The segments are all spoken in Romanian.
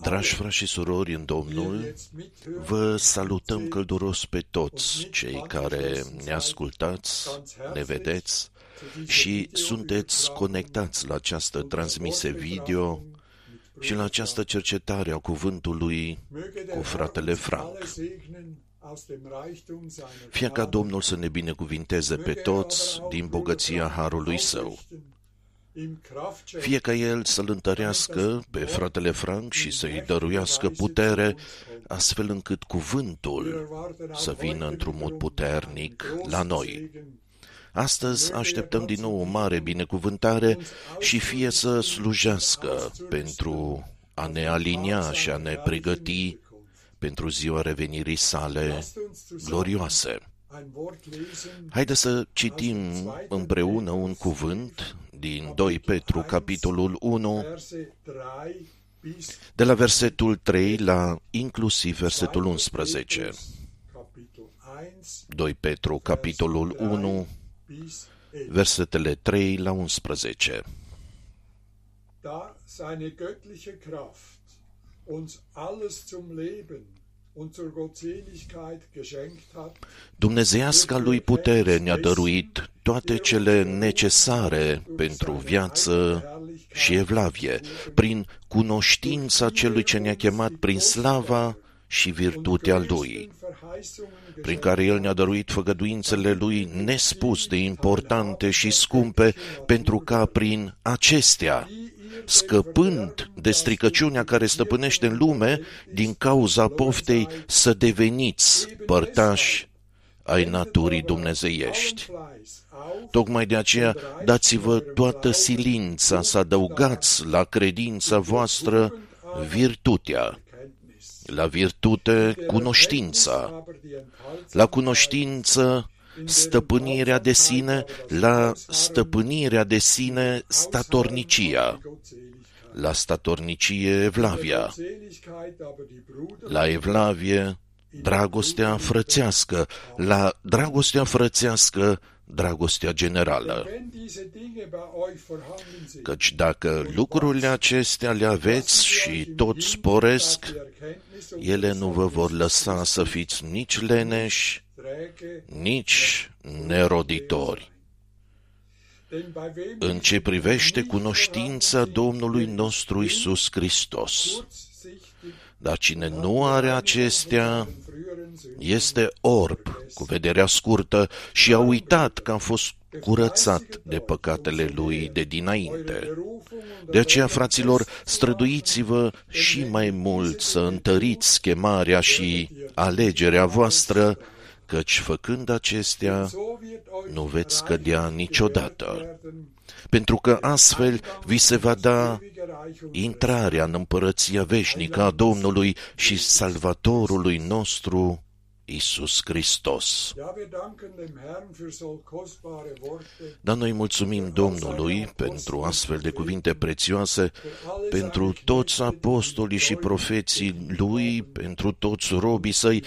Dragi frați și surori în Domnul, vă salutăm călduros pe toți cei care ne ascultați, ne vedeți și sunteți conectați la această transmise video și la această cercetare a cuvântului cu fratele Frank. Fie ca Domnul să ne binecuvinteze pe toți din bogăția harului său. Fie ca El să-l întărească pe fratele Frank și să-i dăruiască putere, astfel încât cuvântul să vină într-un mod puternic la noi. Astăzi așteptăm din nou o mare binecuvântare și fie să slujească pentru a ne alinia și a ne pregăti pentru ziua revenirii sale glorioase. Haideți să citim împreună un cuvânt din 2 Petru, capitolul 1, de la versetul 3 la inclusiv versetul 11. 2 Petru, capitolul 1, versetele 3 la 11. Da seine göttliche Kraft uns alles zum Leben und zur Gottseligkeit geschenkt hat, Dumnezeiasca lui putere ne-a dăruit toate cele necesare pentru viață și evlavie, prin cunoștința celui ce ne-a chemat prin slava și virtutea lui, prin care El ne-a dăruit făgăduințele Lui nespus de importante și scumpe, pentru ca prin acestea, scăpând de stricăciunea care stăpânește în lume, din cauza poftei să deveniți părtași ai naturii dumnezeiești. Tocmai de aceea dați-vă toată silința să adăugați la credința voastră virtutea, la virtute cunoștința, la cunoștință stăpânirea de sine, la stăpânirea de sine statornicia, la statornicie Evlavia, la Evlavie dragostea frățească, la dragostea frățească dragostea generală. Căci dacă lucrurile acestea le aveți și tot sporesc, ele nu vă vor lăsa să fiți nici leneși, nici neroditori. În ce privește cunoștința Domnului nostru Isus Hristos, dar cine nu are acestea, este orb, cu vederea scurtă, și a uitat că a fost curățat de păcatele lui de dinainte. De aceea, fraților, străduiți-vă și mai mult să întăriți chemarea și alegerea voastră, căci făcând acestea, nu veți cădea niciodată pentru că astfel vi se va da intrarea în împărăția veșnică a Domnului și Salvatorului nostru, Isus Hristos. Dar noi mulțumim Domnului pentru astfel de cuvinte prețioase, pentru toți apostolii și profeții Lui, pentru toți robii Săi,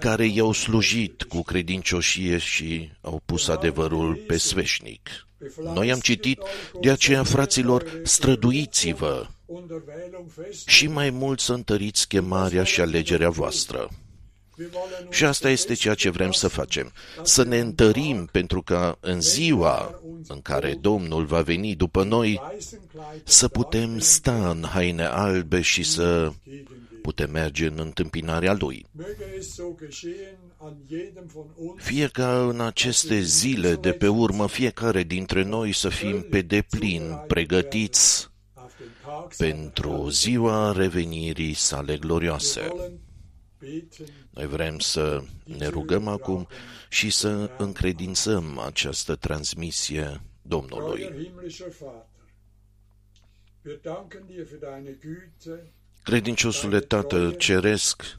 care i-au slujit cu credincioșie și au pus adevărul pe sveșnic. Noi am citit, de aceea, fraților, străduiți-vă și mai mult să întăriți chemarea și alegerea voastră. Și asta este ceea ce vrem să facem, să ne întărim pentru că în ziua în care Domnul va veni după noi, să putem sta în haine albe și să putem merge în întâmpinarea Lui. Fie ca în aceste zile de pe urmă fiecare dintre noi să fim pe deplin pregătiți pentru ziua revenirii sale glorioase. Noi vrem să ne rugăm acum și să încredințăm această transmisie Domnului. Credinciosule Tată Ceresc,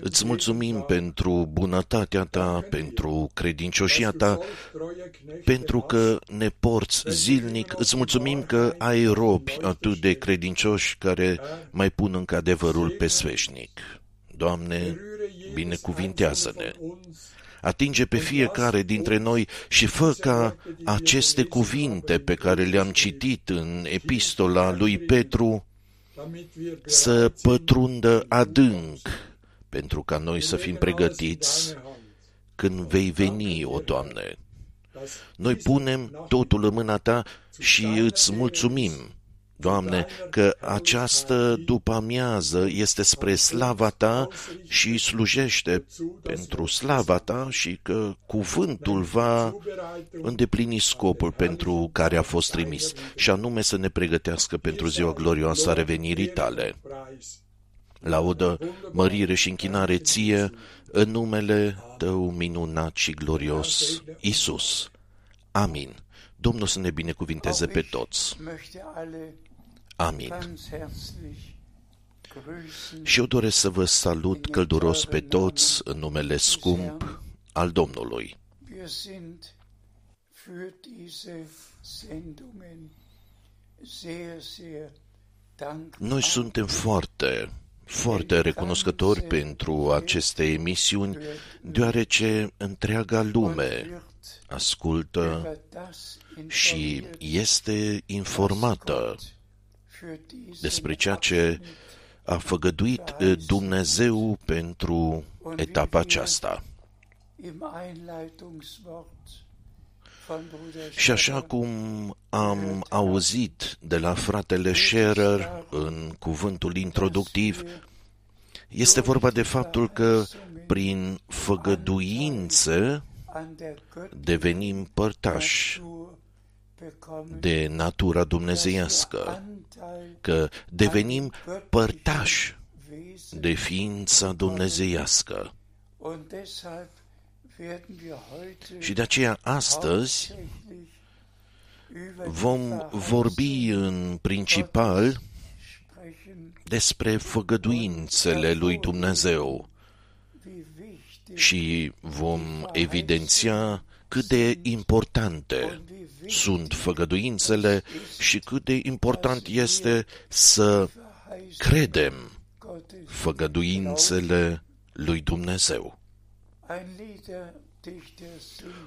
îți mulțumim pentru bunătatea ta, pentru credincioșia ta, pentru că ne porți zilnic. Îți mulțumim că ai robi atât de credincioși care mai pun încă adevărul pe sfeșnic. Doamne, binecuvintează-ne! Atinge pe fiecare dintre noi și fă ca aceste cuvinte pe care le-am citit în epistola lui Petru să pătrundă adânc pentru ca noi să fim pregătiți când vei veni, o Doamne. Noi punem totul în mâna Ta și îți mulțumim Doamne, că această după-amiază este spre slava Ta și slujește pentru slava Ta și că cuvântul va îndeplini scopul pentru care a fost trimis, și anume să ne pregătească pentru ziua glorioasă a revenirii Tale. Laudă, mărire și închinare ție în numele Tău minunat și glorios, Isus. Amin. Domnul să ne binecuvinteze pe toți. Amin. Și eu doresc să vă salut călduros pe toți în numele scump al Domnului. Noi suntem foarte, foarte recunoscători pentru aceste emisiuni, deoarece întreaga lume ascultă și este informată despre ceea ce a făgăduit eh, Dumnezeu pentru etapa aceasta. Și așa cum am auzit de la fratele Scherer în cuvântul introductiv, este vorba de faptul că prin făgăduință devenim părtași de natura dumnezeiască, că devenim părtași de ființa dumnezeiască. Și de aceea astăzi vom vorbi în principal despre făgăduințele lui Dumnezeu și vom evidenția cât de importante sunt făgăduințele și cât de important este să credem făgăduințele lui Dumnezeu.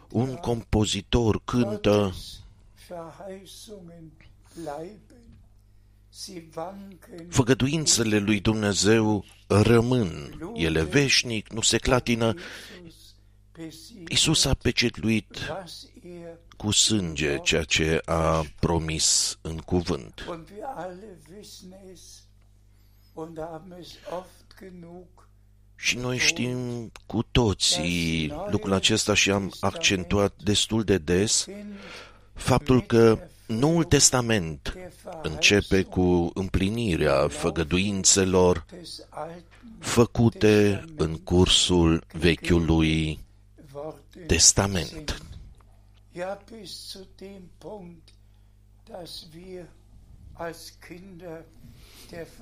Un compozitor cântă Făgăduințele lui Dumnezeu rămân, ele veșnic, nu se clatină. Isus a pecetluit cu sânge ceea ce a promis în cuvânt. Și noi știm cu toții lucrul acesta și am accentuat destul de des faptul că Noul Testament începe cu împlinirea făgăduințelor făcute în cursul Vechiului Testament.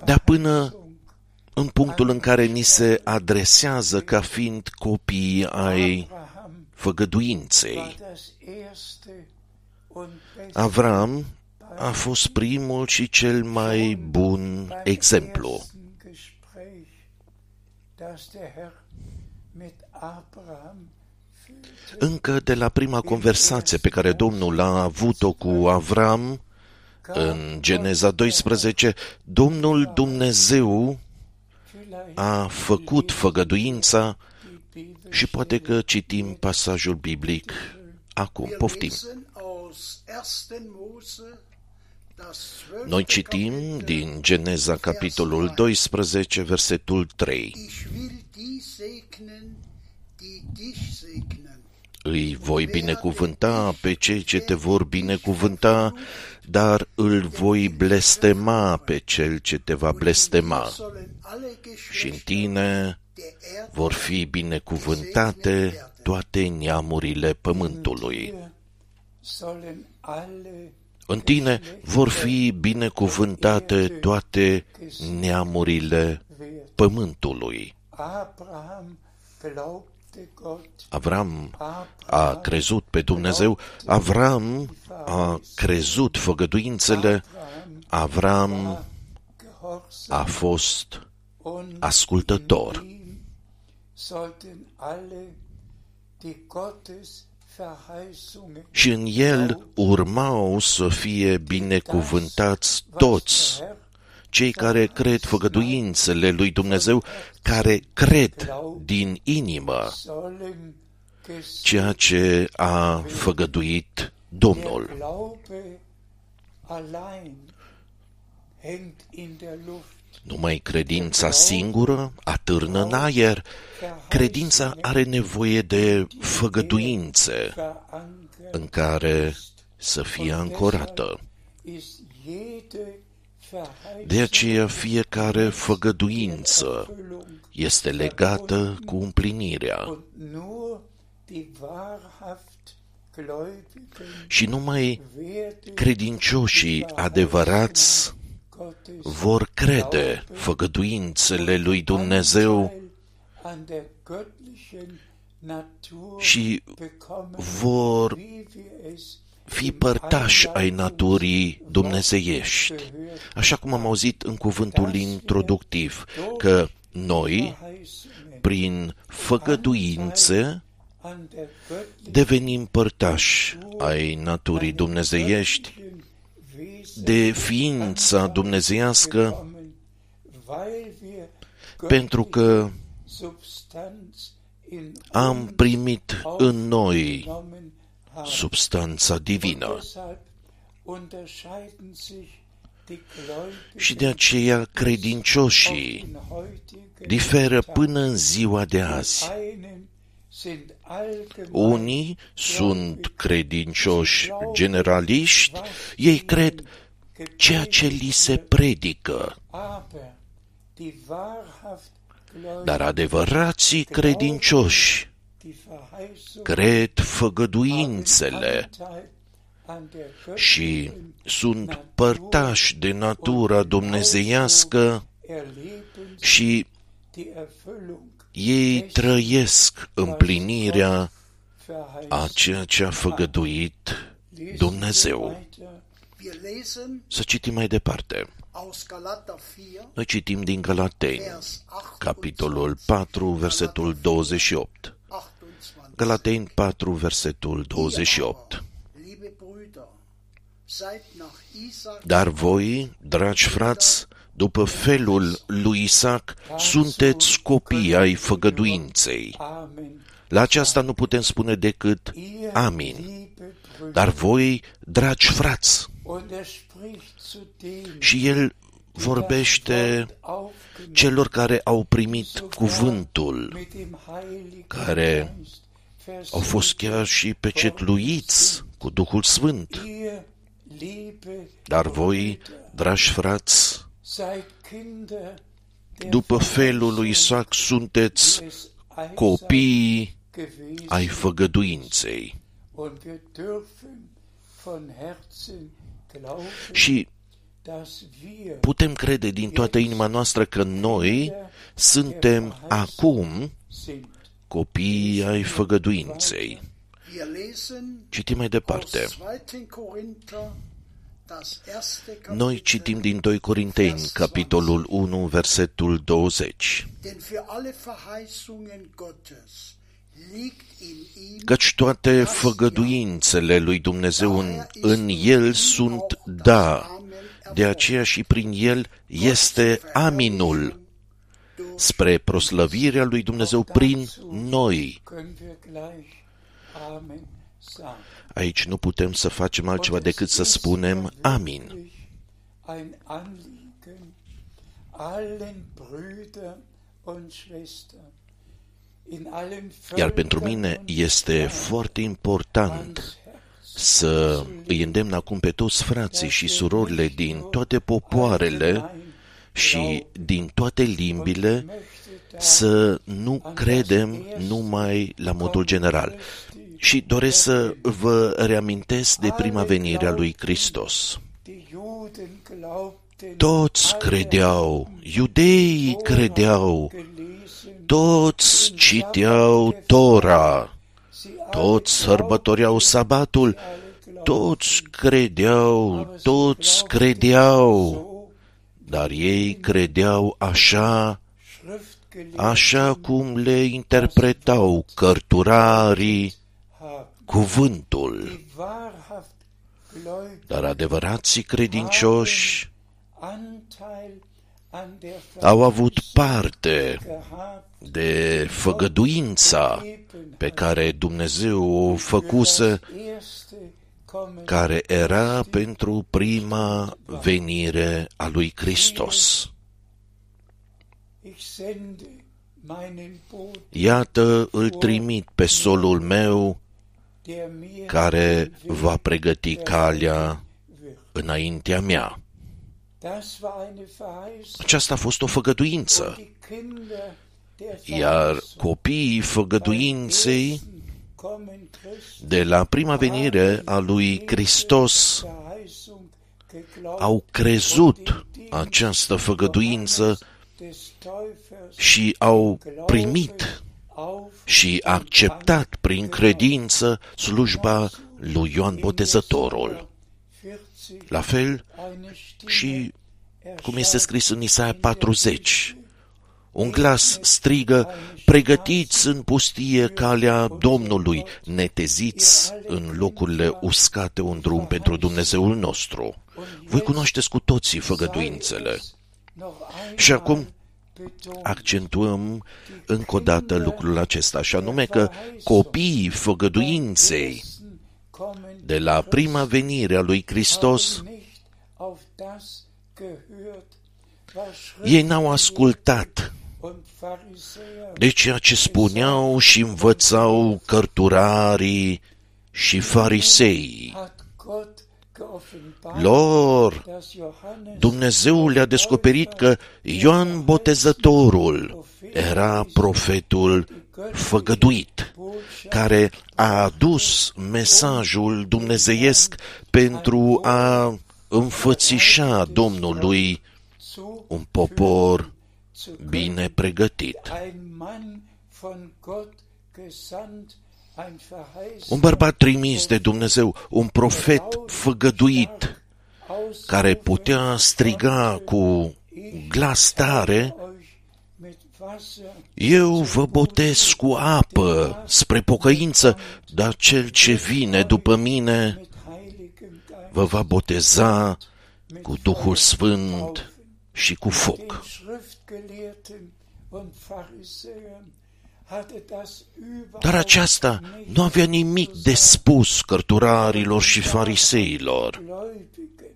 Dar până în punctul în care ni se adresează ca fiind copii ai făgăduinței. Avram a fost primul și cel mai bun exemplu. Încă de la prima conversație pe care Domnul a avut-o cu Avram, în Geneza 12, Domnul Dumnezeu a făcut făgăduința și poate că citim pasajul biblic acum. Poftim. Noi citim din Geneza capitolul 12, versetul 3. Îi voi binecuvânta pe cei ce te vor binecuvânta, dar îl voi blestema pe cel ce te va blestema. Și în tine vor fi binecuvântate toate neamurile pământului. În tine vor fi binecuvântate toate neamurile pământului. Avram a crezut pe Dumnezeu, Avram a crezut făgăduințele, Avram a fost ascultător. Și în el urmau să fie binecuvântați toți cei care cred făgăduințele lui Dumnezeu, care cred din inimă ceea ce a făgăduit Domnul. Numai credința singură atârnă în aer. Credința are nevoie de făgăduințe în care să fie ancorată. De aceea fiecare făgăduință este legată cu împlinirea. Și numai credincioșii adevărați vor crede făgăduințele lui Dumnezeu și vor fi părtași ai naturii dumnezeiești. Așa cum am auzit în cuvântul introductiv, că noi, prin făgăduințe, devenim părtași ai naturii dumnezeiești, de ființa dumnezeiască, pentru că am primit în noi substanța divină. Și de aceea credincioșii diferă până în ziua de azi. Unii sunt credincioși generaliști, ei cred ceea ce li se predică. Dar adevărații credincioși cred făgăduințele și sunt părtași de natura dumnezeiască și ei trăiesc împlinirea a ceea ce a făgăduit Dumnezeu. Wir lesen Să citim mai departe. aus Galater 4, Noi citim din Galateni, Vers 8 capitolul 4, versetul 28. 28. Galateni 4, versetul 28. Liebe Brüder, seid nach Isaac Dar voi, dragi frați, după felul lui Isaac, sunteți copii ai făgăduinței. Amen. La aceasta nu putem spune decât Ihr, Amin. liebe Brüder, Dar voi, dragi frați, und er spricht zu denen, și el vorbește die aufgenommen celor care au primit cuvântul, mit dem Heiligen care Geist, Vers au fost chiar și pecetluiți cu Duhul Sfânt. Ihr, liebe Dar voi, dragi frați, seid Kinder der după felul lui Isaac sunteți des Eisaaks copii gewesen ai făgăduinței. und wir dürfen von Herzen glauben, Și dass wir putem crede din toată inima noastră că noi suntem acum sind. Copii ai făgăduinței. Wir lesen Citim mai departe. aus 2. Korinther das erste Noi Kapitel. citim din 2 Corinteni, capitolul 1, versetul 20. Denn für alle Verheißungen Gottes liegt in ihm Căci toate făgăduințele lui Dumnezeu în, în El sunt da, de aceea și prin El este aminul spre proslăvirea lui Dumnezeu prin noi. können wir gleich Amen sagen. Aici nu putem să facem altceva decât să spunem amin. wirklich Ein Anliegen allen Brüdern und Schwestern in allen Iar pentru mine este foarte important să îi îndemn acum pe toți frații și surorile din toate popoarele și din toate limbile să nu credem numai la modul general. Și doresc să vă reamintesc de prima venire a lui Hristos. Die Juden glaubten, Toți credeau, iudeii credeau, gelesen, toți citeau Tora, sie toți sărbătoreau sabatul, toți credeau, toți credeau, so dar ei credeau așa, Schrift gelesen așa cum le interpretau cărturarii haben. cuvântul. Die wahrhaft Gläubigen Dar adevărații credincioși Anteil an der au avut parte gehabt, de făgăduința pe care Dumnezeu o făcuse, das erste Kommen care era pentru prima venire a lui Hristos. Ich sende meinen Boten, Iată, îl trimit pe solul meu der mir care va pregăti calea wird. înaintea mea. Das war eine Verheißung. Aceasta a fost o făgăduință, Die Kinder der iar Verheißung copiii făgăduinței ersten Kommen Christi de la prima venire a lui Hristos Verheißung geglaubt au crezut această făgăduință des Täufers și au primit auf și acceptat prin credință slujba lui Ioan Botezătorul. 40 La fel eine Stimme și cum este scris în Isaia 40. Un glas strigă, pregătiți în pustie calea Domnului, neteziți în locurile uscate un drum pentru Dumnezeul nostru. Voi cunoașteți cu toții făgăduințele. noch einmal Și acum betont. accentuăm încă o dată lucrul acesta, și anume că copiii făgăduinței Kommen de la prima venire a lui Hristos, haben nicht auf das gehört, was ei n-au ascultat und Pharisäer de ceea ce spuneau și învățau cărturarii și farisei. hat Gott geoffenbart, Lor, dass Johannes Dumnezeu le-a descoperit că Ioan Botezătorul era profetul făgăduit, care a adus mesajul dumnezeiesc pentru a înfățișa Domnului zu un popor zu können. Bine pregătit. Ein Mann von Gott gesandt ein verheißener un bărbat trimis de Dumnezeu, un profet făgăduit, aus care putea striga cu glas tare, euch mit Wasser Eu vă botez cu apă spre pocăință, dar cel ce vine după mine mit heiligem Geist vă va boteza cu Duhul Sfânt și cu den foc. Schriftgelehrten und Pharisäern hatte das Dar überhaupt aceasta nu avea nimic de spus cărturarilor și fariseilor, Gläubigen,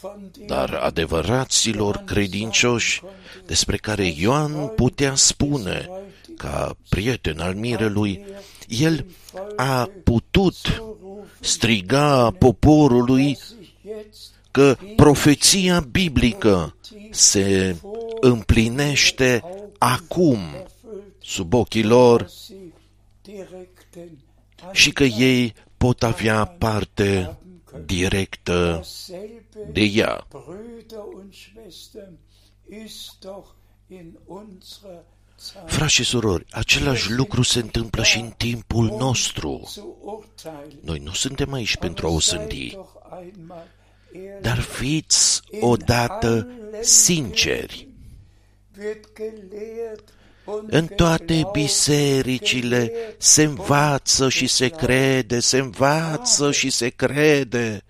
von denen dar adevăraților credincioși despre care Ioan putea spune, ca prieten al mirelui, el a putut striga poporului sich jetzt că profeția biblică se împlinește acum sub ochii lor sie direkten și că ei pot avea parte directă dasselbe de ea. Brüder und Schwestern ist doch in unserer Zeit Frați și surori, același lucru se întâmplă și în timpul nostru. zu urteilen. Noi nu suntem aici pentru a o Seid sândi, doch einmal ehrlich. dar fiți odată sinceri. Wird gelehrt und În toate geglaubt, bisericile gelehrt se und învață și se geglaubt. crede, se învață și se crede,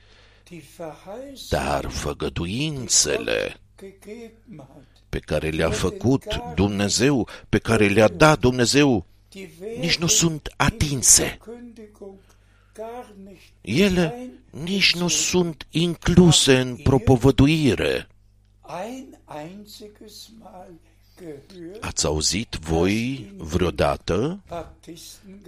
Die Verheißung dar făgăduințele gegeben hat, pe care le-a făcut Dumnezeu, pe care le-a dat Dumnezeu, die werden nici nu sunt atinse. Verkündigung gar nicht Ele nici nu sunt incluse în propovăduire. Ați auzit voi vreodată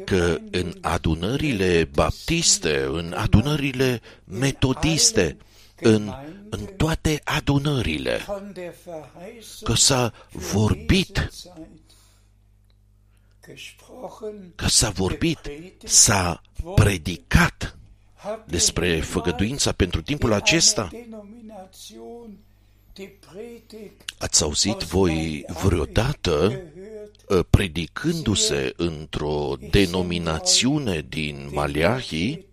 că în adunările baptiste, în adunările metodiste, în, în toate adunările, von der Verheißung că s-a vorbit, dieser Zeit gesprochen, că s-a vorbit, s-a predicat habt despre ihr făgăduința pentru timpul in acesta. Einer Denomination die Predigt Ați auzit? voi vreodată gehört, ă, predicându-se într-o denominațiune din Maleahii,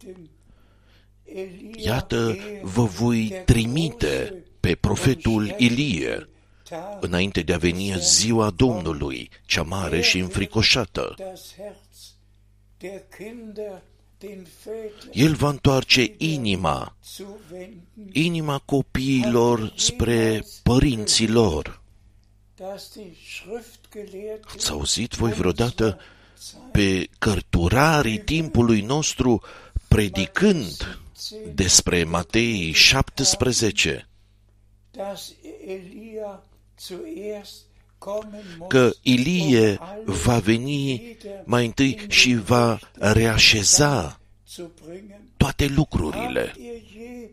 Elia iată, vă voi trimite pe profetul Ilie, Tag înainte de a veni ziua Domnului, cea mare și înfricoșată. Das Herz der Kinder den Vätern El va întoarce inima, zu wenden, inima copiilor spre părinții lor. dass die Schriftgelehrten Ați auzit voi vreodată pe cărturarii timpului nostru predicând despre Matei 17, dass Elia zuerst kommen muss, că Ilie um alles va veni wieder mai întâi in și va reașeza zu bringen. toate lucrurile. Habt ihr je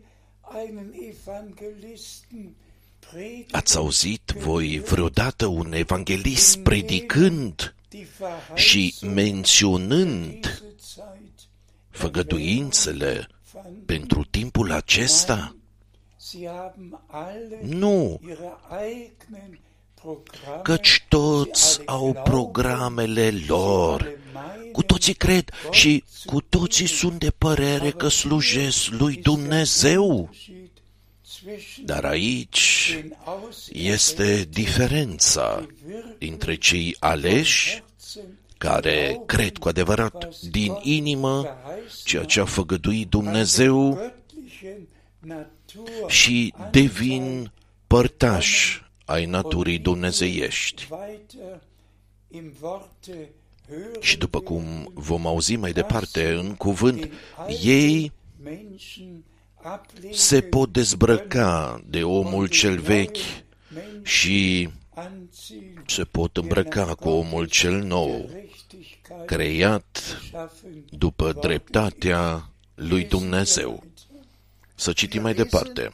einen Evangelisten predigen, Ați auzit voi vreodată un evanghelist predicând die și Verheißung menționând diese Zeit făgăduințele fand? pentru timpul acesta? Sie haben alle Nu, ihre eigenen Programme, căci toți au programele lor. Cu toții cred și cu toții sunt de părere că slujesc lui Dumnezeu. Dar aici este diferența dintre cei aleși care cred cu adevărat din inimă ceea ce a făgăduit Dumnezeu și devin părtași ai naturii dumnezeiești. Și după cum vom auzi mai departe în cuvânt, ei se pot dezbrăca de omul cel vechi și se pot îmbrăca cu omul cel nou, creat după dreptatea lui Dumnezeu. Să citim mai departe.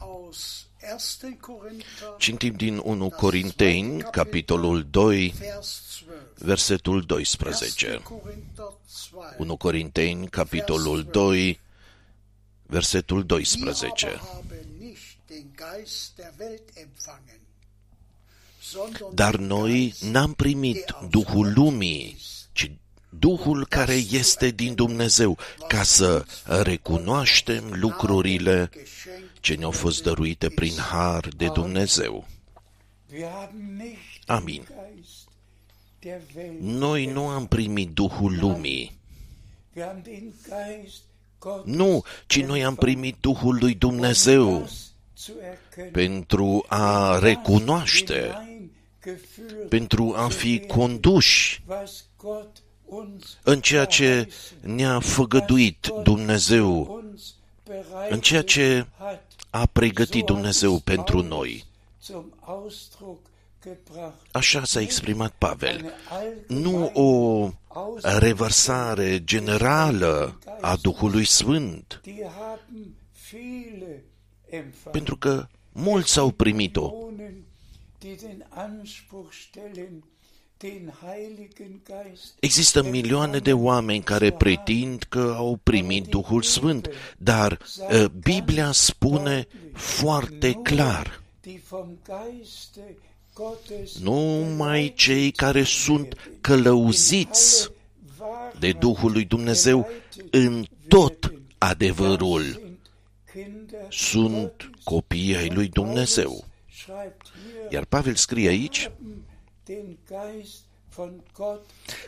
Aus 1. Korinther, Citim din 1 Corinteni, capitolul 2, Vers 12. versetul 1. 12. Korinther 2. 1 Corinteni, capitolul 2, versetul 12. Wir aber haben nicht den Geist der Welt empfangen, sondern Dar den noi Geist, n-am primit Duhul lumii, ci Duhul care este din Dumnezeu, ca să recunoaștem lucrurile ce ne-au fost dăruite prin har de Dumnezeu. Amin. Noi nu am primit Duhul lumii. Nu, ci noi am primit Duhul lui Dumnezeu pentru a recunoaște, pentru a fi conduși în ceea ce ne-a făgăduit Dumnezeu, în ceea ce a pregătit Dumnezeu pentru noi. Așa s-a exprimat Pavel. Nu o revărsare generală a Duhului Sfânt, pentru că mulți au primit-o. Există milioane de oameni care pretind că au primit Duhul Sfânt, dar uh, Biblia spune foarte clar. numai cei care sunt călăuziți de Duhul lui Dumnezeu în tot adevărul. Sunt copii ai lui Dumnezeu. Iar Pavel scrie aici,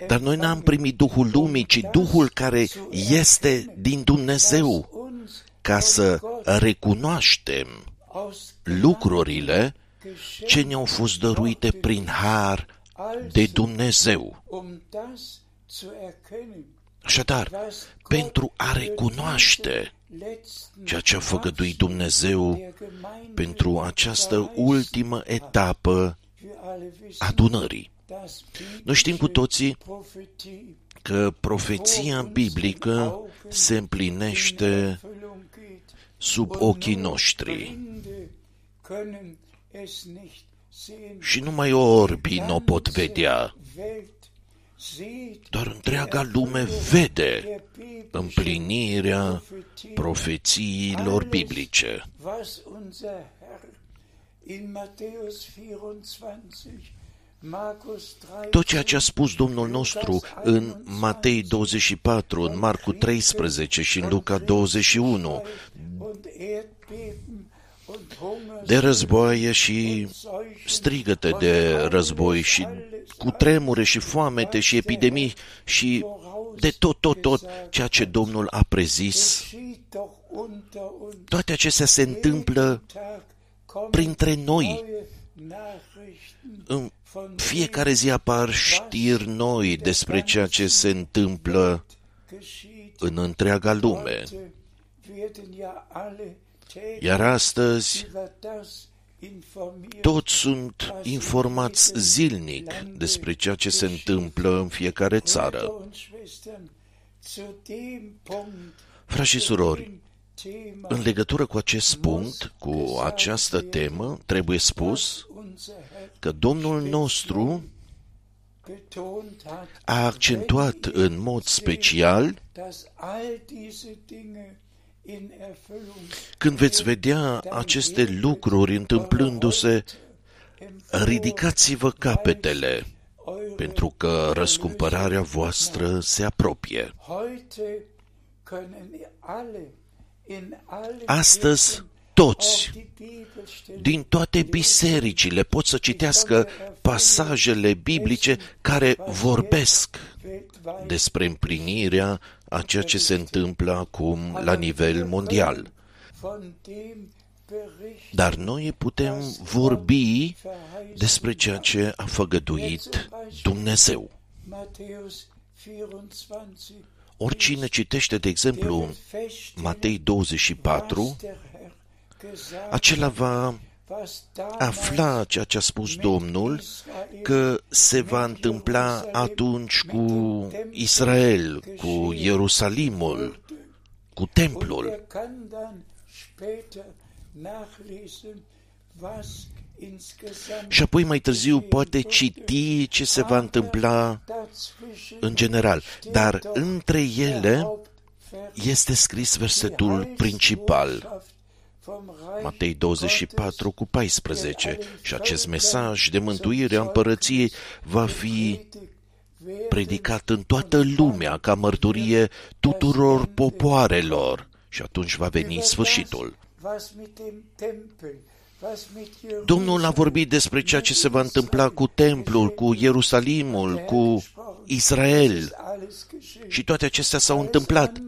dar noi n-am primit Duhul lumii, ci Duhul care este din Dumnezeu, ca să recunoaștem lucrurile ce ne-au fost dăruite prin har de Dumnezeu. Așadar, pentru a recunoaște ceea ce a făgăduit Dumnezeu pentru această ultimă etapă adunării. Noi știm cu toții că profeția biblică se împlinește sub ochii noștri și numai orbii nu o pot vedea. Doar întreaga lume vede împlinirea profețiilor biblice. Tot ceea ce a spus Domnul nostru în Matei 24, în Marcu 13 și în Luca 21, de războaie și strigăte de război și cu tremure și foamete și epidemii și de tot, tot, tot ceea ce Domnul a prezis. Toate acestea se întâmplă printre noi. În fiecare zi apar știri noi despre ceea ce se întâmplă în întreaga lume. Iar astăzi toți sunt informați zilnic despre ceea ce se întâmplă în fiecare țară. Frați și surori, în legătură cu acest punct, cu această temă, trebuie spus că Domnul nostru a accentuat în mod special când veți vedea aceste lucruri întâmplându-se, ridicați-vă capetele, pentru că răscumpărarea voastră se apropie. Astăzi, toți, din toate bisericile, pot să citească pasajele biblice care vorbesc despre împlinirea a ceea ce se întâmplă acum la nivel mondial. Dar noi putem vorbi despre ceea ce a făgăduit Dumnezeu. Oricine citește, de exemplu, Matei 24, acela va afla ceea ce a spus Domnul că se va întâmpla atunci cu Israel, cu Ierusalimul, cu templul. Și apoi mai târziu poate citi ce se va întâmpla în general. Dar între ele este scris versetul principal Matei 24 cu 14 și acest mesaj de mântuire a împărăției va fi predicat în toată lumea ca mărturie tuturor popoarelor și atunci va veni sfârșitul. Domnul a vorbit despre ceea ce se va întâmpla cu templul, cu Ierusalimul, cu Israel și toate acestea s-au întâmplat.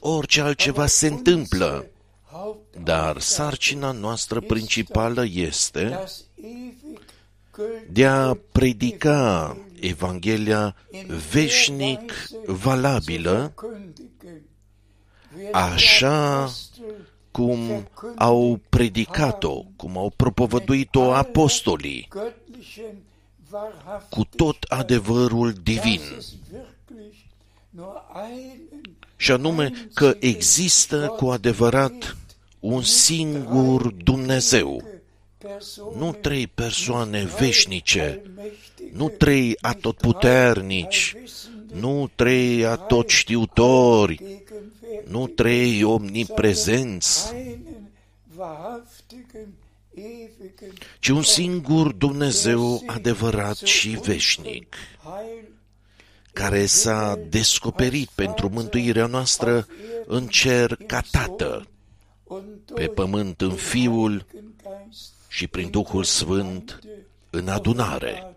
Orice altceva se întâmplă, dar sarcina noastră principală este de a predica Evanghelia veșnic valabilă, așa cum au predicat-o, cum au propovăduit-o apostolii, cu tot adevărul divin. Și anume că există cu adevărat un singur Dumnezeu, nu trei persoane veșnice, nu trei atotputernici, nu trei atotștiutori, nu trei omniprezenți, ci un singur Dumnezeu adevărat și veșnic, care s-a descoperit pentru mântuirea noastră în cer ca Tată, pe pământ în Fiul și prin Duhul Sfânt în adunare.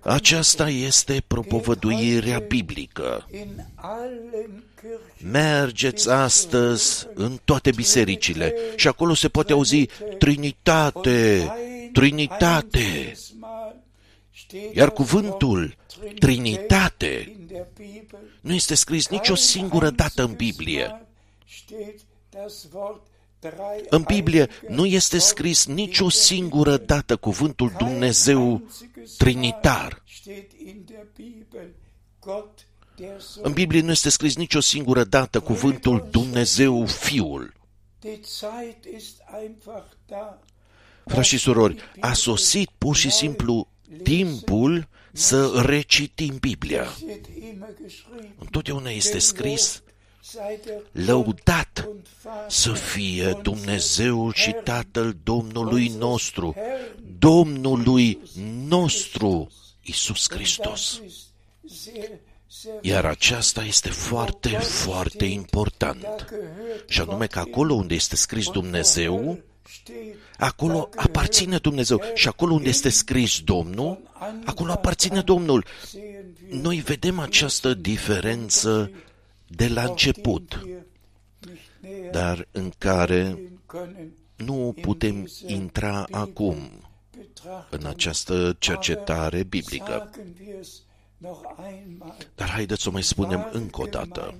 Aceasta este propovăduirea biblică. Mergeți astăzi în toate bisericile și acolo se poate auzi Trinitate, Trinitate. Iar cuvântul Trinitate nu este scris nicio singură dată în Biblie. În Biblie nu este scris nicio singură dată cuvântul Dumnezeu Trinitar. În Biblie nu este scris nicio singură dată cuvântul Dumnezeu Fiul. Frați și surori, a sosit pur și simplu timpul să recitim Biblia. Întotdeauna este scris Lăudat să fie Dumnezeul și Tatăl Domnului nostru, Domnului nostru, Isus Hristos. Iar aceasta este foarte, foarte important. Și anume că acolo unde este scris Dumnezeu, acolo aparține Dumnezeu. Și acolo unde este scris Domnul, acolo aparține Domnul. Noi vedem această diferență de la început, dar în care nu putem intra acum în această cercetare biblică. Dar haideți să o mai spunem încă o dată.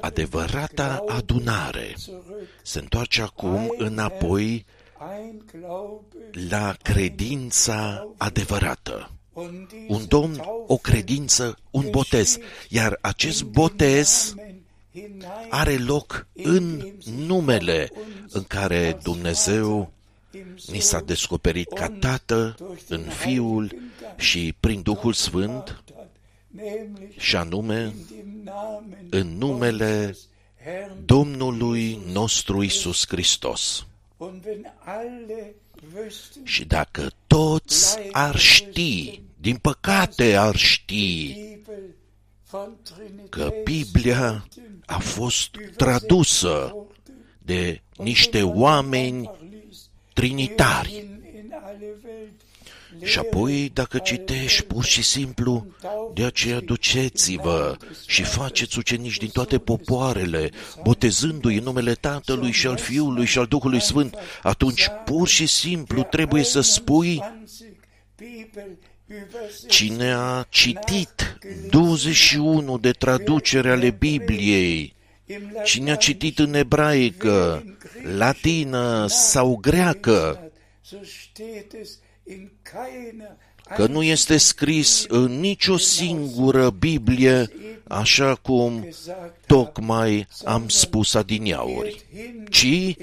Adevărata adunare se întoarce acum înapoi la credința adevărată un domn, o credință, un botez, iar acest botez are loc în numele în care Dumnezeu ni s-a descoperit ca Tată în Fiul și prin Duhul Sfânt, și anume în numele Domnului nostru Isus Hristos. Și dacă toți ar ști, din păcate ar ști, că Biblia a fost tradusă de niște oameni trinitari și apoi, dacă citești pur și simplu, de aceea duceți-vă și faceți ucenici din toate popoarele, botezându-i în numele Tatălui și al Fiului și al Duhului Sfânt, atunci pur și simplu trebuie să spui Cine a citit 21 de traducere ale Bibliei, cine a citit în ebraică, latină sau greacă, că nu este scris în nicio singură Biblie, așa cum tocmai am spus adineauri, ci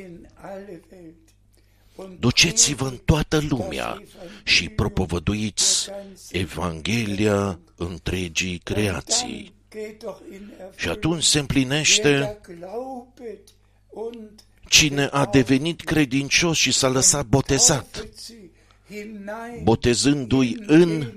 duceți-vă în toată lumea și propovăduiți Evanghelia întregii creații. Și atunci se împlinește cine a devenit credincios și s-a lăsat botezat, taufet sie hinein botezându-i în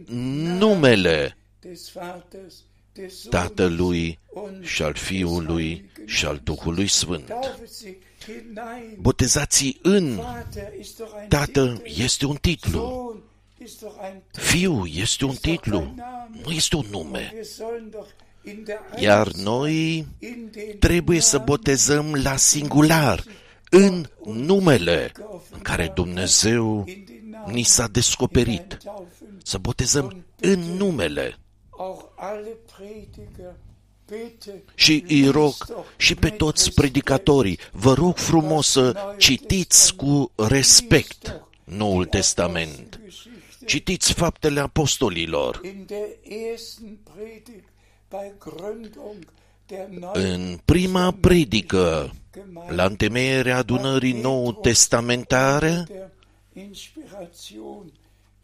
numele des Vaters, des Sohnes Tatălui und și al Fiului și al Duhului Sfânt. taufet sie hinein. Botezați în Vater ist doch ein Tată Titel. este un titlu, Sohn ist doch ein Titel. Fiu este un Ist doch titlu, ein Name. nu este un nume. Wir sollen doch in der Iar Einzelheit, noi in den trebuie să Namen botezăm la singular, în numele în care Dumnezeu in den Namen ni s-a descoperit. hineintaufen. Să botezăm în numele. Auch alle Prediger, bitte, Și îi rog și pe toți predicatorii, vă rog frumos să citiți cu respect Noul Testament. Citiți faptele apostolilor. in der ersten Predigt bei Gründung der neuen În prima predică, la întemeierea adunării nou testamentare, der Inspiration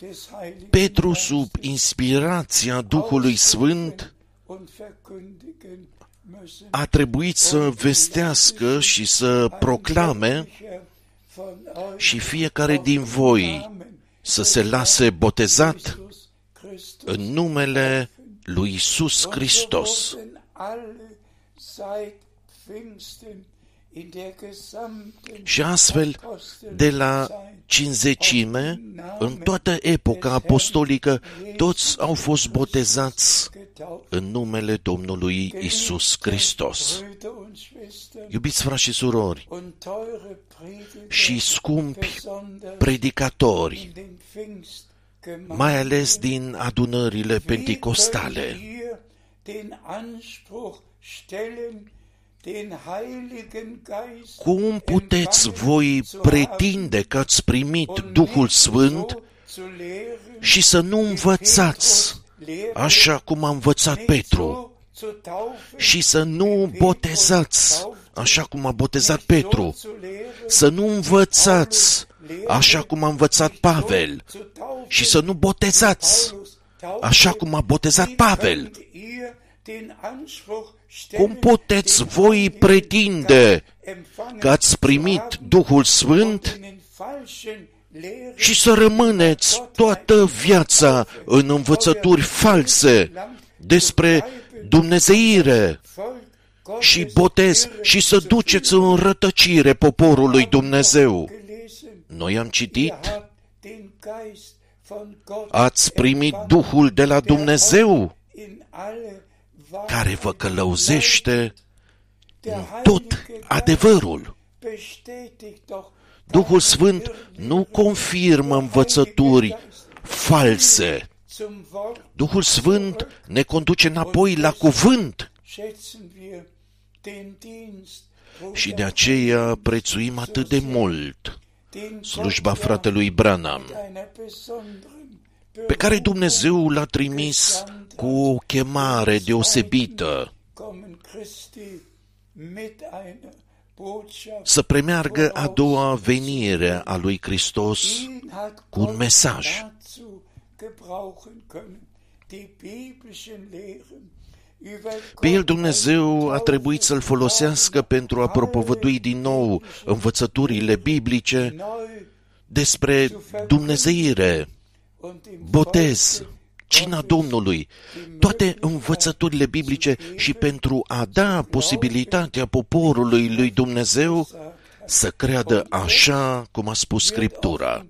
des Heiligen Petru, Geistes sub inspirația Duhului Sfânt, und verkündigen müssen. a trebuit să vestească și să proclame Von euch și fiecare din voi să se lase botezat Jesus Christus în numele lui Isus Und Hristos. So wurden alle seit Pfingsten in der gesamten Și astfel, de la cinzecime, în toată epoca apostolică, toți au fost botezați getauft. în numele Domnului Isus Hristos. Brüder und Schwestern Iubiți frați și surori und teure Prediger, și scumpi besonders predicatori, in den Pfingstgemeinden, mai ales din adunările wie penticostale, könnt ihr den Anspruch stellen, den Heiligen Geist cum puteți empfangen voi zu haben pretinde că ați primit und Duhul nicht Sfânt so zu lehren, și să nu învățați așa cum a învățat Petru și să nu botezați așa cum a botezat Petru, să nu învățați așa cum a învățat Pavel și să nu botezați așa cum a botezat Pavel. Cum puteți voi pretinde că ați primit Duhul Sfânt și să rămâneți toată viața în învățături false despre Dumnezeire și botez și să duceți în rătăcire poporul lui Dumnezeu. Noi am citit, ați primit Duhul de la Dumnezeu care vă călăuzește în tot adevărul. Duhul Sfânt nu confirmă învățături false. Duhul Sfânt ne conduce înapoi la cuvânt. și de aceea prețuim atât de mult. slujba fratelui Branham, pe care Dumnezeu l-a trimis cu o chemare deosebită să premeargă a doua venire a lui Hristos cu un mesaj. Pe el Dumnezeu a trebuit să-l folosească pentru a propovădui din nou învățăturile biblice despre Dumnezeire, botez, cina Domnului, toate învățăturile biblice și pentru a da posibilitatea poporului lui Dumnezeu să creadă așa cum a spus Scriptura.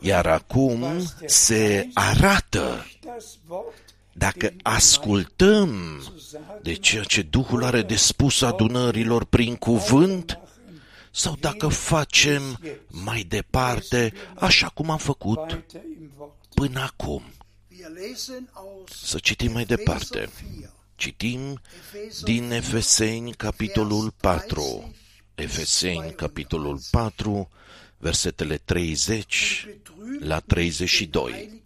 Iar acum se arată dacă ascultăm de ceea ce Duhul are de spus adunărilor prin cuvânt, sau dacă facem mai departe așa cum am făcut până acum. Să citim mai departe. Citim din Efeseni, capitolul 4. Efeseni, capitolul 4, versetele 30 la 32.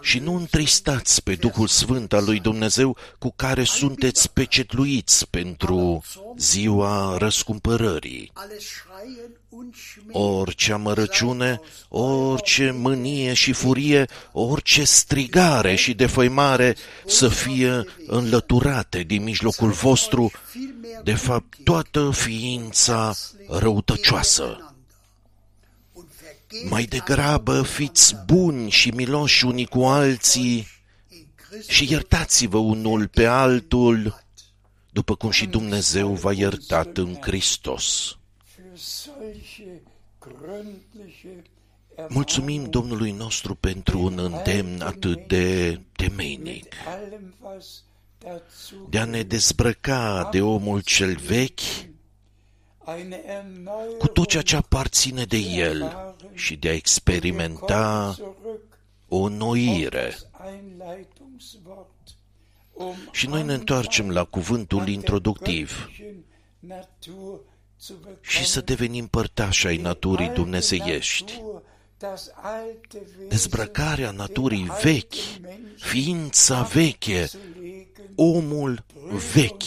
Și nu Erlösung întristați pe Duhul Sfânt al lui Dumnezeu cu care sunteți pecetluiți pentru ziua răscumpărării. alles Schreien und Schmähen. Orice amărăciune, orice mânie și furie, orice strigare și defăimare să fie înlăturate din mijlocul vostru, vielmehr de fapt toată ființa răutăcioasă. Miteinander. Und vergebt Mai degrabă fiți buni și miloși unii cu alții in Christus și iertați-vă unul pe altul, după cum și Dumnezeu v-a iertat în Hristos. für solche gründliche Mulțumim Domnului nostru pentru un îndemn atât de temeinic, mit allem, was dazu de a ne dezbrăca de omul cel vechi eine Erneuerung cu tot ceea ce aparține de el și de a experimenta zurück o noire. das Einleitungswort, um Și noi ne întoarcem la cuvântul introductiv göttlichen Natur zu bekommen. și să devenim părtași ai naturii Alte dumnezeiești. Natur, das alte Wesen, Dezbrăcarea naturii den vechi, alten Menschen ființa veche, abzulegen. omul Brüder vechi.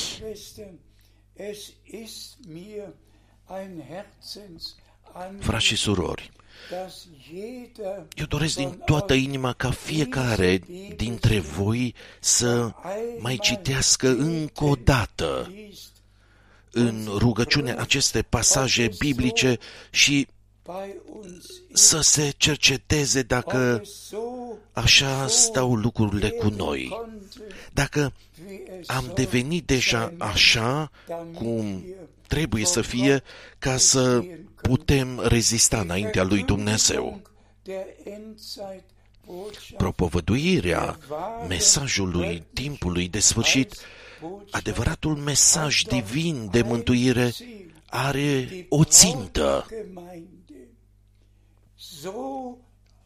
Und Schwestern, es ist mir ein Herzensanliegen, Frați și surori, dass jeder eu doresc din von toată euch inima ca fiecare dintre voi să mai citească încă o dată liest, în rugăciune aceste pasaje biblice și bei uns să se cerceteze dacă es so așa stau lucrurile cu noi. konnte, Dacă wie es am soll devenit deja sein, așa damit cum wir trebuie să fie ca să putem rezista înaintea lui Dumnezeu. der Endzeitbotschaft Propovăduirea mesajului timpului de sfârșit, adevăratul mesaj divin de mântuire, are o țintă Gemeinde so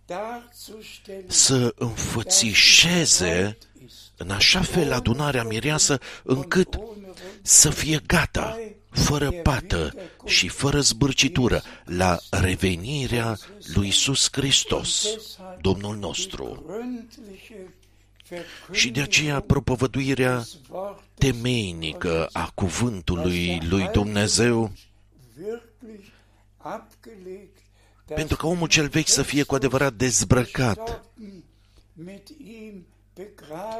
darzustellen, să înfățișeze în așa fel adunarea mireasă încât să fie gata, fără pată și fără zbârcitură, la revenirea lui Iisus Hristos, Domnul nostru. gründliche Și de aceea propovăduirea temeinică a cuvântului lui Dumnezeu, wirklich abgelegt, pentru că omul cel vechi să fie cu adevărat dezbrăcat, mit ihm begraben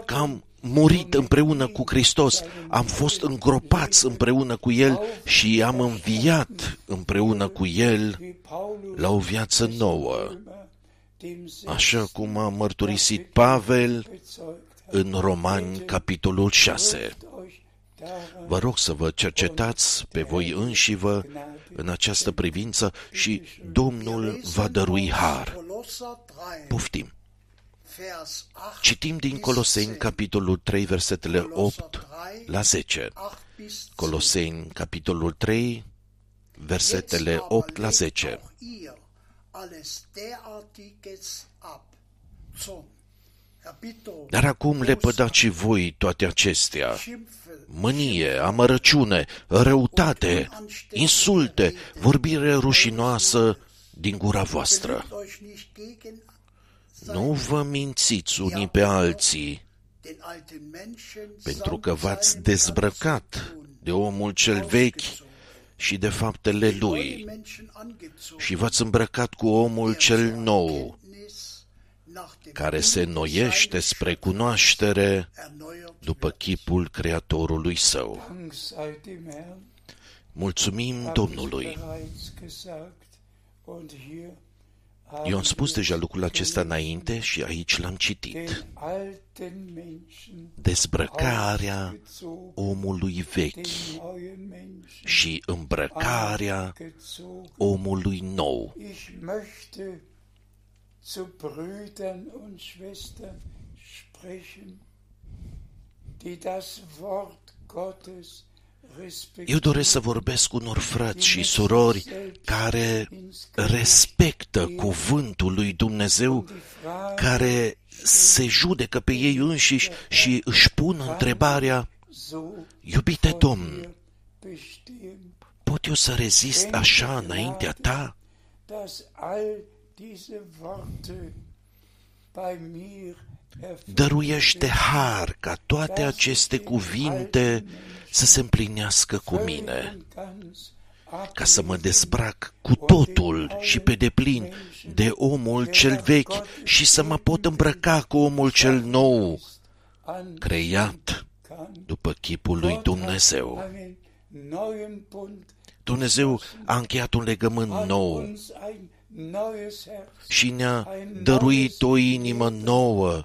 că am murit împreună cu Hristos, am fost îngropați împreună cu El și am înviat împreună cu El wie Paulus la o viață nouă, dem așa cum a mărturisit Pavel bezeugt hat. în Romani, capitolul 6. Euch daran Vă rog să vă cercetați pe voi înșivă în această privință și Domnul va dărui har. Kolosser 3, Poftim! Vers 8 Citim din bis Coloseni, 10. capitolul 3, versetele 8 Kolosser 3, la 10. 8 bis 10. Coloseni, capitolul 3, versetele 8 la 10. Auch ihr alles derartiges ab. Zorn, Erbitterung, Dar acum lepădați și voi toate acestea, Schimpfe, mânie, amărăciune, răutate, insulte, vorbire rușinoasă din gura voastră. Nu vă mințiți unii pe alții, den alten Menschen pentru că samt v-ați seinem dezbrăcat Herztun de omul cel vechi și de faptele neuen lui Menschen angezogen, și v-ați îmbrăcat cu omul cel nou, Kenntnis nach dem care se Bild noiește seines spre cunoaștere erneuert după chipul Creatorului său. Dank sei dem Herrn, Mulțumim habe ich Domnului! Eu am spus deja lucrul acesta înainte și aici l-am citit. den alten Menschen Dezbrăcarea aufgezogen, omului vechi den neuen Menschen și îmbrăcarea aufgezogen. omului nou. Ich möchte zu Brüdern und Schwestern sprechen, die das Wort Gottes Eu doresc să vorbesc cu unor frați și surori care respectă cuvântul lui Dumnezeu, care se judecă pe ei înșiși și își pun întrebarea, Iubite Domn, pot eu să rezist așa înaintea ta? Diese Worte bei mir erfüllen. Dăruiește har ca toate aceste cuvinte să se împlinească cu mine, ca să mă dezbrac cu totul și pe deplin de omul cel vechi și să mă pot îmbrăca cu omul cel nou, creat după chipul lui Dumnezeu. Dumnezeu a încheiat un legământ nou și ne-a dăruit o inimă nouă,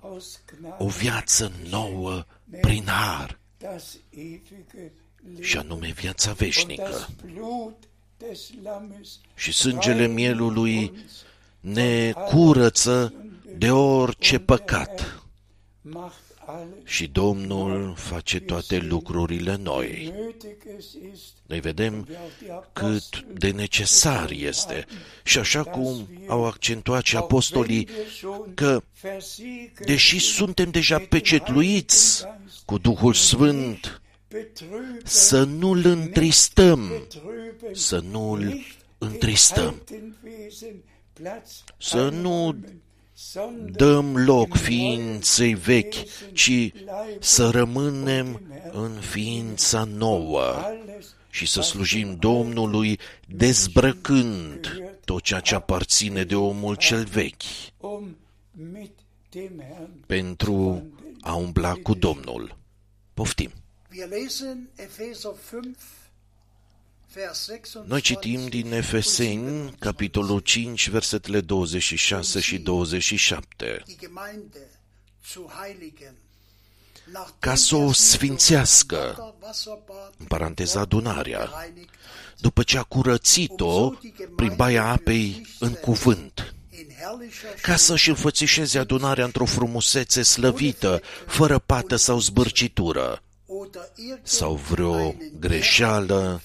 o viață nouă prin har, și anume viața veșnică. Și sângele mielului ne curăță de orice păcat. Și Domnul face toate lucrurile noi. Noi vedem cât de necesar este. Și așa cum au accentuat și apostolii că, deși suntem deja pecetluiți cu Duhul Sfânt, să nu-L întristăm, să nu-L întristăm, să nu dăm loc ființei vechi, ci să rămânem în ființa nouă și să slujim Domnului dezbrăcând tot ceea ce aparține de omul cel vechi pentru a umbla cu Domnul. Poftim! Noi citim din Efeseni, capitolul 5, versetele 26 și 27. Ca să o sfințească, în paranteza adunarea, după ce a curățit-o prin baia apei în cuvânt, ca să-și înfățișeze adunarea într-o frumusețe slăvită, fără pată sau zbârcitură, sau vreo greșeală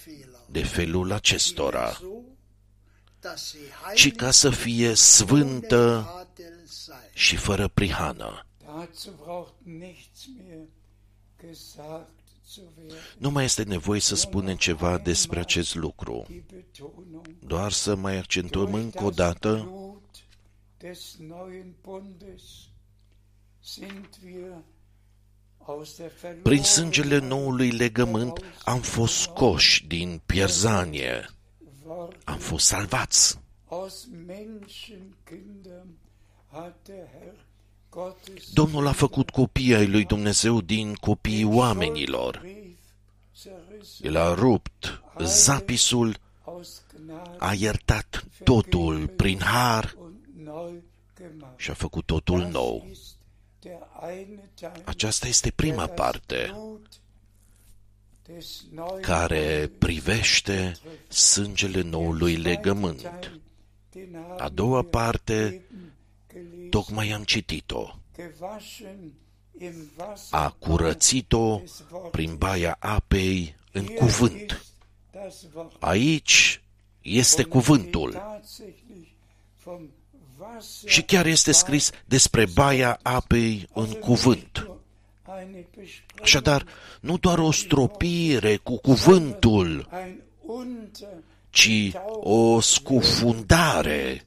de felul acestora, ci ca să fie sfântă și fără prihană. Nu mai este nevoie să spunem ceva despre acest lucru, doar să mai accentuăm încă o dată prin sângele noului legământ am fost scoși din pierzanie, am fost salvați. Domnul a făcut copii ai lui Dumnezeu din copiii oamenilor. El a rupt zapisul, a iertat totul prin har și a făcut totul nou. Aceasta este prima parte care privește sângele noului legământ. A doua parte, tocmai am citit-o. A curățit-o prin baia apei în cuvânt. Aici este cuvântul. Și chiar este scris despre baia apei în cuvânt. Așadar, nu doar o stropire cu cuvântul, ci o scufundare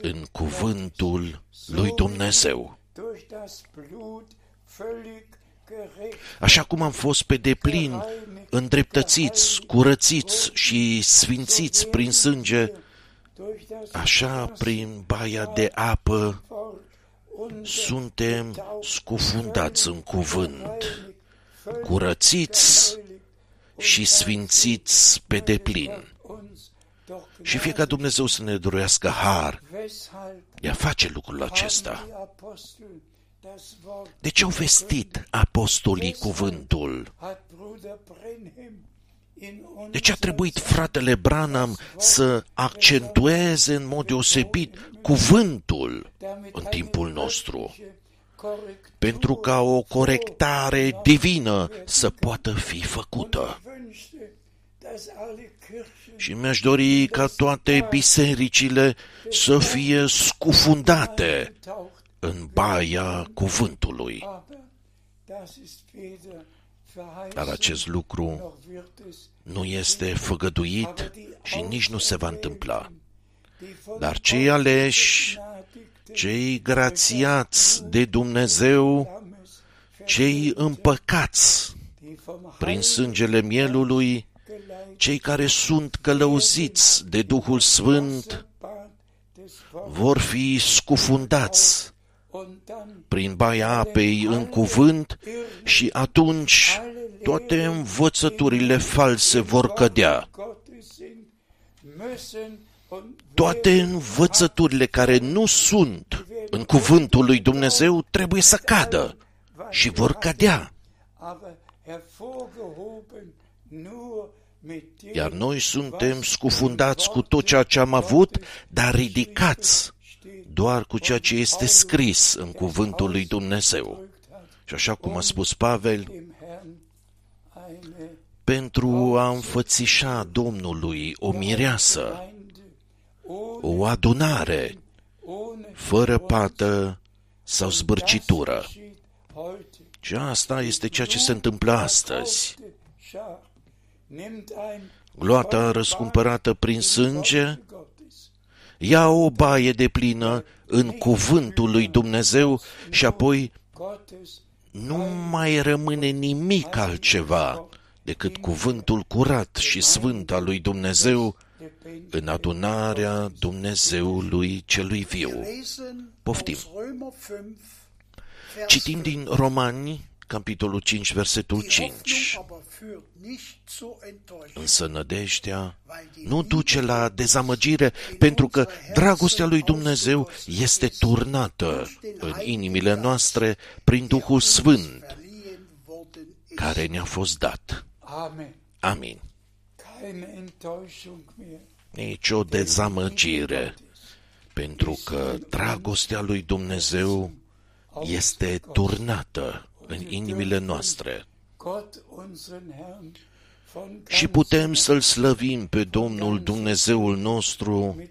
în cuvântul lui Dumnezeu. Așa cum am fost pe deplin îndreptățiți, curățiți și sfințiți prin sânge, Așa, prin baia de apă, suntem scufundați în cuvânt, curățiți și sfințiți pe deplin. Și fie ca Dumnezeu să ne dorească har de a face lucrul acesta. De ce au vestit apostolii cuvântul? De ce a trebuit fratele Branham să accentueze în mod deosebit cuvântul în timpul nostru? Pentru ca o corectare divină să poată fi făcută. Și mi-aș dori ca toate bisericile să fie scufundate în baia cuvântului. Dar acest lucru nu este făgăduit și nici nu se va întâmpla. Dar cei aleși, cei grațiați de Dumnezeu, cei împăcați prin sângele mielului, cei care sunt călăuziți de Duhul Sfânt, vor fi scufundați prin baia apei în cuvânt și atunci toate învățăturile false vor cădea. Toate învățăturile care nu sunt în cuvântul lui Dumnezeu trebuie să cadă și vor cădea. Iar noi suntem scufundați cu tot ceea ce am avut, dar ridicați doar cu ceea ce este scris în cuvântul lui Dumnezeu. Și așa cum a spus Pavel, pentru a înfățișa Domnului o mireasă, o adunare, fără pată sau zbârcitură. Și asta este ceea ce se întâmplă astăzi. Gloata răscumpărată prin sânge ia o baie de plină în cuvântul lui Dumnezeu și apoi nu mai rămâne nimic altceva decât cuvântul curat și sfânt al lui Dumnezeu în adunarea Dumnezeului celui viu. Poftim! Citim din Romani, capitolul 5, versetul 5. Însă nădejdea nu duce la dezamăgire, pentru că dragostea lui Dumnezeu este turnată în inimile noastre prin Duhul Sfânt, care ne-a fost dat. Amin. Nici o dezamăgire, pentru că dragostea lui Dumnezeu este turnată în inimile noastre și putem să-L slăvim pe Domnul Dumnezeul nostru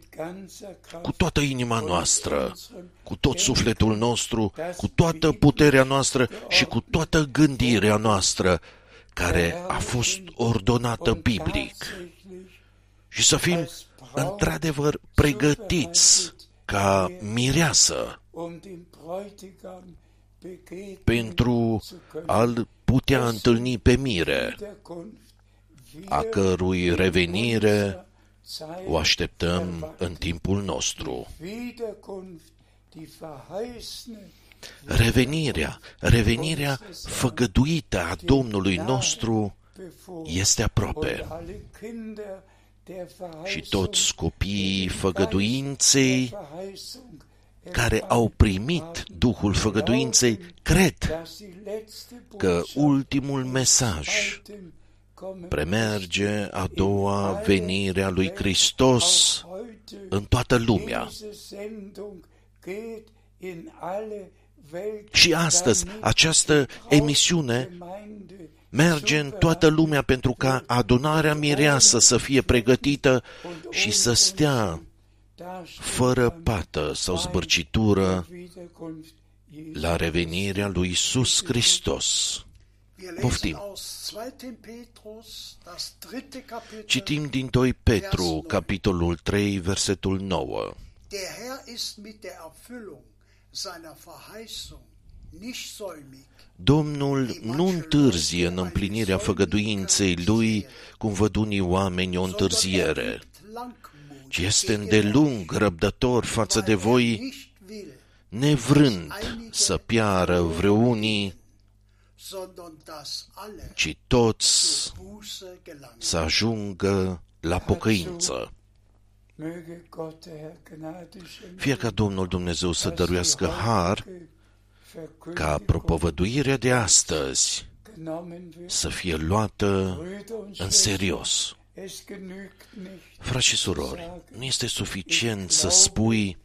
cu toată inima noastră, cu tot sufletul nostru, cu toată puterea noastră și cu toată gândirea noastră, care a fost ordonată biblic. Și să fim într-adevăr pregătiți ca mireasă pentru a-l putea întâlni pe mire, a cărui revenire o așteptăm în timpul nostru. Revenirea, revenirea făgăduită a Domnului nostru este aproape. Și toți copiii făgăduinței care au primit Duhul făgăduinței cred că ultimul mesaj premerge a doua venire a lui Hristos în toată lumea. Și astăzi această emisiune merge în toată lumea pentru ca adunarea mireasă să fie pregătită și să stea fără pată sau zbârcitură la revenirea lui Isus Hristos. Poftim. Citim din 2 Petru, capitolul 3, versetul 9. Domnul nu întârzie în împlinirea făgăduinței lui, cum văd unii oameni o întârziere, ci este îndelung răbdător față de voi, nevrând să piară vreunii, ci toți să ajungă la pocăință. Fie ca Domnul Dumnezeu să dăruiască har ca propovăduirea de astăzi să fie luată în serios. Frați și surori, nu este suficient să spui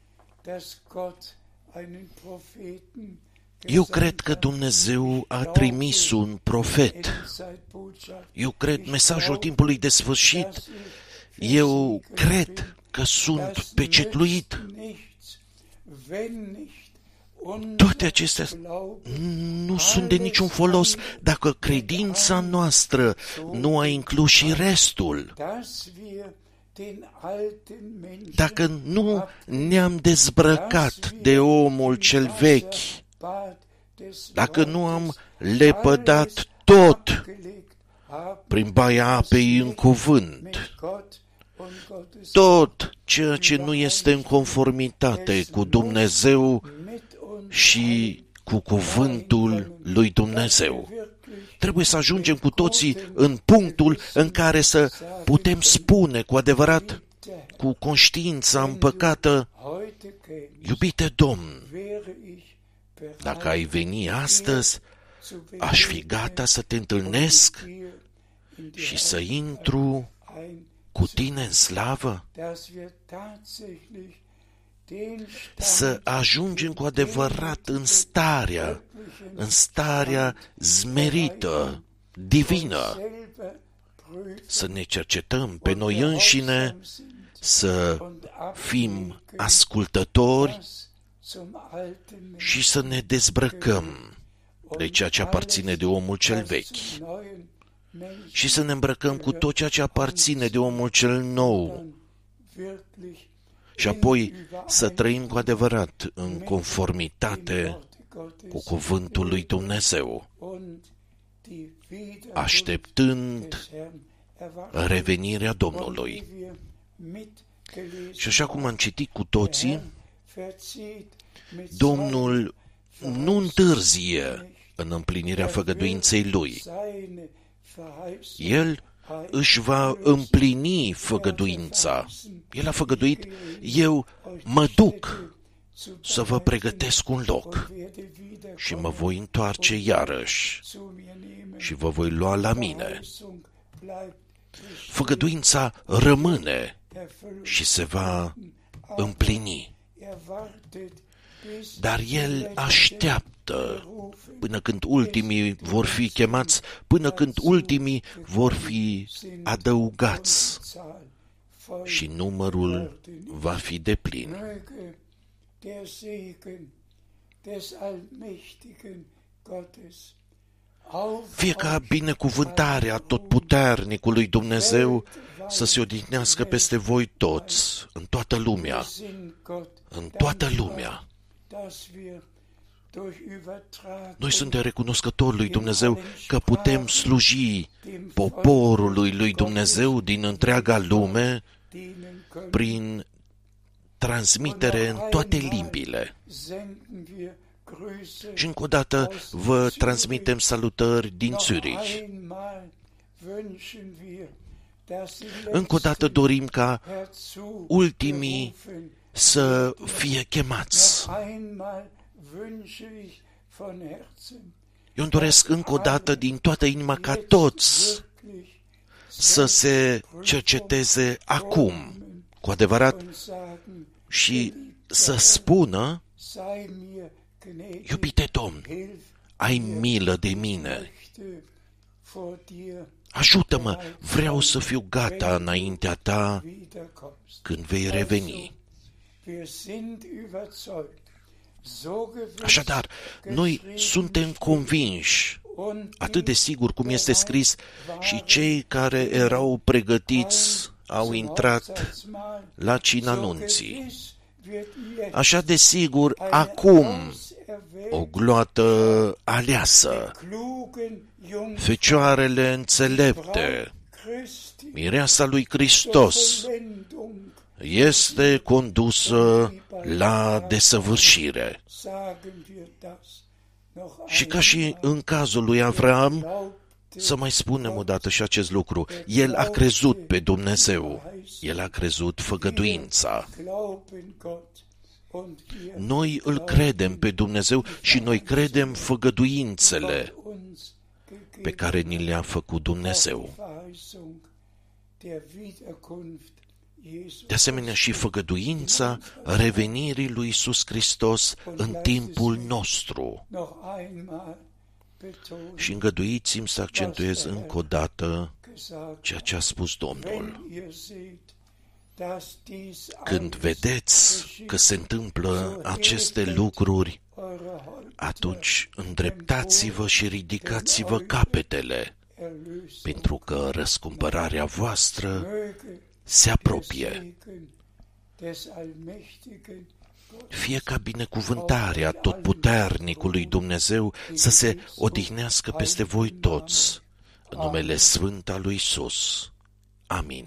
eu cred că Dumnezeu a trimis un profet. Eu cred mesajul timpului de sfârșit. Eu cred că sunt pecetluit. Toate acestea nu sunt de niciun folos dacă credința noastră nu a inclus și restul. den alten Menschen dacă nu ne-am dezbrăcat de omul cel vechi, Bad des dacă nu am lepădat tot gelegt haben prin baia apei în cuvânt, mit Gott und Gottes tot ceea ce nu este în conformitate cu Dumnezeu mit uns și cu cuvântul lui Dumnezeu. wirklich Trebuie să ajungem cu toții în punctul în care să putem spune cu adevărat, cu conștiința împăcată, heute käme, iubite Domn, wäre ich bereit dacă ai veni astăzi, zu aș fi gata să te întâlnesc dir in die și să intru ein, cu tine în slavă, să ajungem cu adevărat în starea, în starea zmerită, divină, selber prüfen să ne cercetăm pe noi înșine, să und fim ascultători was zum alten Menschen și să ne dezbrăcăm de ceea ce aparține de omul cel vechi. Zum neuen Menschen și să ne îmbrăcăm cu tot ceea ce aparține de omul cel nou. wirklich și apoi să trăim cu adevărat în conformitate Worte Gottes cu cuvântul lui Dumnezeu, und die Wiederkunft așteptând des Herrn erwarten. revenirea Und Domnului. wie wir mitgelesen Și așa cum am citit cu toții, verzieht mit Domnul nu întârzie în împlinirea făgăduinței lui. seine Verheißung El își va împlini făgăduința. El a făgăduit, eu mă duc zu să vă pregătesc un loc werde wieder și mă voi întoarce iarăși zu mir nehmen. și vă voi lua la mine. Verheißung bleibt bestehen, Făgăduința rămâne erfüllt. și se va împlini. Er wartet, bis Dar die el Gerechten așteaptă berufen până când ultimii vor fi chemați, până când ultimii vor fi adăugați Zahl voll și numărul va fi deplin. möge der Segen des allmächtigen Gottes auf Fie ca binecuvântarea totputernicului Dumnezeu să se odihnească peste voi toți, în toată lumea, sind Gott în toată lumea. Dass wir durch Übertragung Noi suntem recunoscători lui Dumnezeu că putem sluji poporului lui Dumnezeu din întreaga lume dienen können. prin transmitere în toate limbile. Senden wir Grüße Și încă o dată vă transmitem salutări din Noch Zürich. einmal wünschen wir, dass die Încă o dată dorim ca herzu ultimii berufen. Să fie chemați. Noch einmal wünsche ich von Herzen, Eu îmi doresc încă o dată din toată inima ca toți wirklich să se cerceteze acum, cu adevărat, und sagen, și să spună, sei mir gnädig, iubite Domn, hilf ai milă de mine, möchte vor dir ajută-mă, vreau să fiu gata înaintea ta wiederkommst. când vei reveni. Așadar, noi suntem convinși, und atât de sigur cum este scris, și cei care erau pregătiți au intrat la cina nunții. Așa de sigur, acum, o gloată aleasă, fecioarele înțelepte, mireasa lui Hristos, este condusă la desăvârșire. Și ca și în cazul lui Avram, să mai spunem odată și acest lucru. El a crezut pe Dumnezeu. El a crezut făgăduința. Noi îl credem pe Dumnezeu și noi credem făgăduințele pe care ni le-a făcut Dumnezeu. De asemenea și făgăduința revenirii lui Iisus Hristos în timpul nostru. Și îngăduiți-mi să accentuez încă o dată ceea ce a spus Domnul. Când vedeți că se întâmplă aceste lucruri, atunci îndreptați-vă și ridicați-vă capetele, pentru că răscumpărarea voastră se der apropie. Segen des allmächtigen Gottes Fie ca binecuvântarea totputernicului Dumnezeu să se odihnească peste voi toți, în numele Sfânt al lui Isus. Amin.